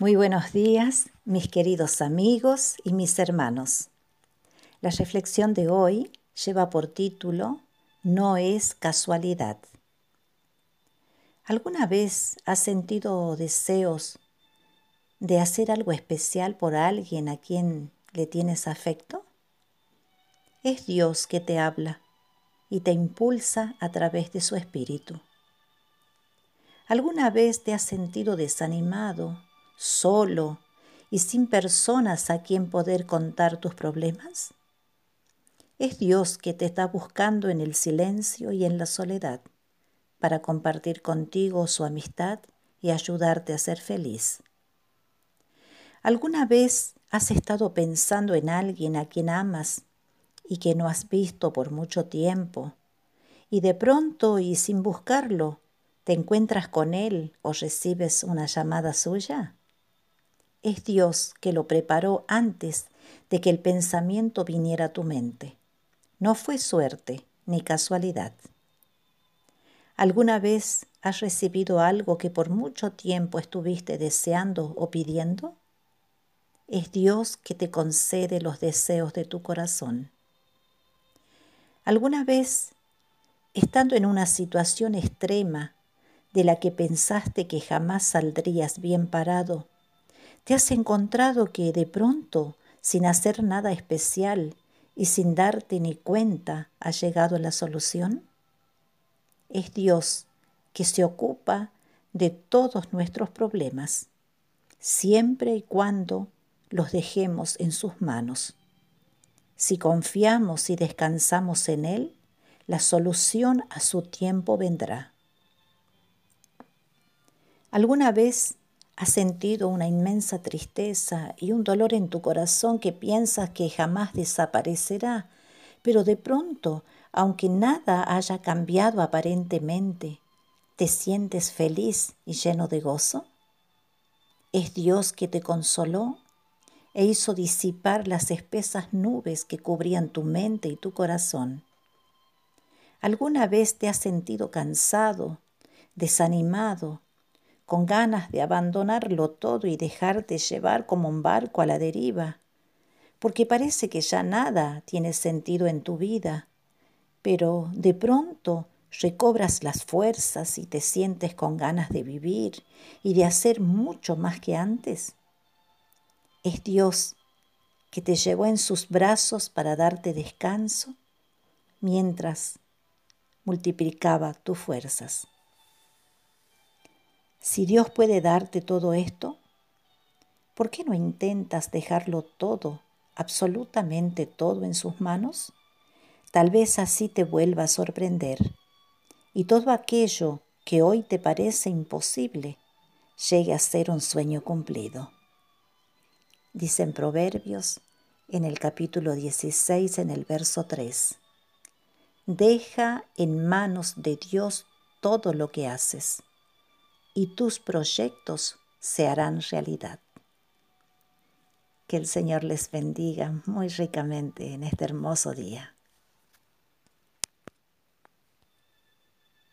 Muy buenos días, mis queridos amigos y mis hermanos. La reflexión de hoy lleva por título No es casualidad. ¿Alguna vez has sentido deseos de hacer algo especial por alguien a quien le tienes afecto? Es Dios que te habla y te impulsa a través de su espíritu. ¿Alguna vez te has sentido desanimado solo y sin personas a quien poder contar tus problemas? Es Dios que te está buscando en el silencio y en la soledad para compartir contigo su amistad y ayudarte a ser feliz. ¿Alguna vez has estado pensando en alguien a quien amas y que no has visto por mucho tiempo y de pronto y sin buscarlo te encuentras con él o recibes una llamada suya? Es Dios que lo preparó antes de que el pensamiento viniera a tu mente. No fue suerte ni casualidad. ¿Alguna vez has recibido algo que por mucho tiempo estuviste deseando o pidiendo? Es Dios que te concede los deseos de tu corazón. ¿Alguna vez, estando en una situación extrema de la que pensaste que jamás saldrías bien parado, ¿Te has encontrado que de pronto, sin hacer nada especial y sin darte ni cuenta, ha llegado la solución? Es Dios que se ocupa de todos nuestros problemas, siempre y cuando los dejemos en sus manos. Si confiamos y descansamos en Él, la solución a su tiempo vendrá. ¿Alguna vez Has sentido una inmensa tristeza y un dolor en tu corazón que piensas que jamás desaparecerá, pero de pronto, aunque nada haya cambiado aparentemente, ¿te sientes feliz y lleno de gozo? ¿Es Dios que te consoló e hizo disipar las espesas nubes que cubrían tu mente y tu corazón? ¿Alguna vez te has sentido cansado, desanimado, con ganas de abandonarlo todo y dejarte llevar como un barco a la deriva, porque parece que ya nada tiene sentido en tu vida, pero de pronto recobras las fuerzas y te sientes con ganas de vivir y de hacer mucho más que antes. Es Dios que te llevó en sus brazos para darte descanso mientras multiplicaba tus fuerzas. Si Dios puede darte todo esto, ¿por qué no intentas dejarlo todo, absolutamente todo en sus manos? Tal vez así te vuelva a sorprender y todo aquello que hoy te parece imposible llegue a ser un sueño cumplido. Dicen Proverbios en el capítulo 16, en el verso 3. Deja en manos de Dios todo lo que haces y tus proyectos se harán realidad. Que el Señor les bendiga muy ricamente en este hermoso día.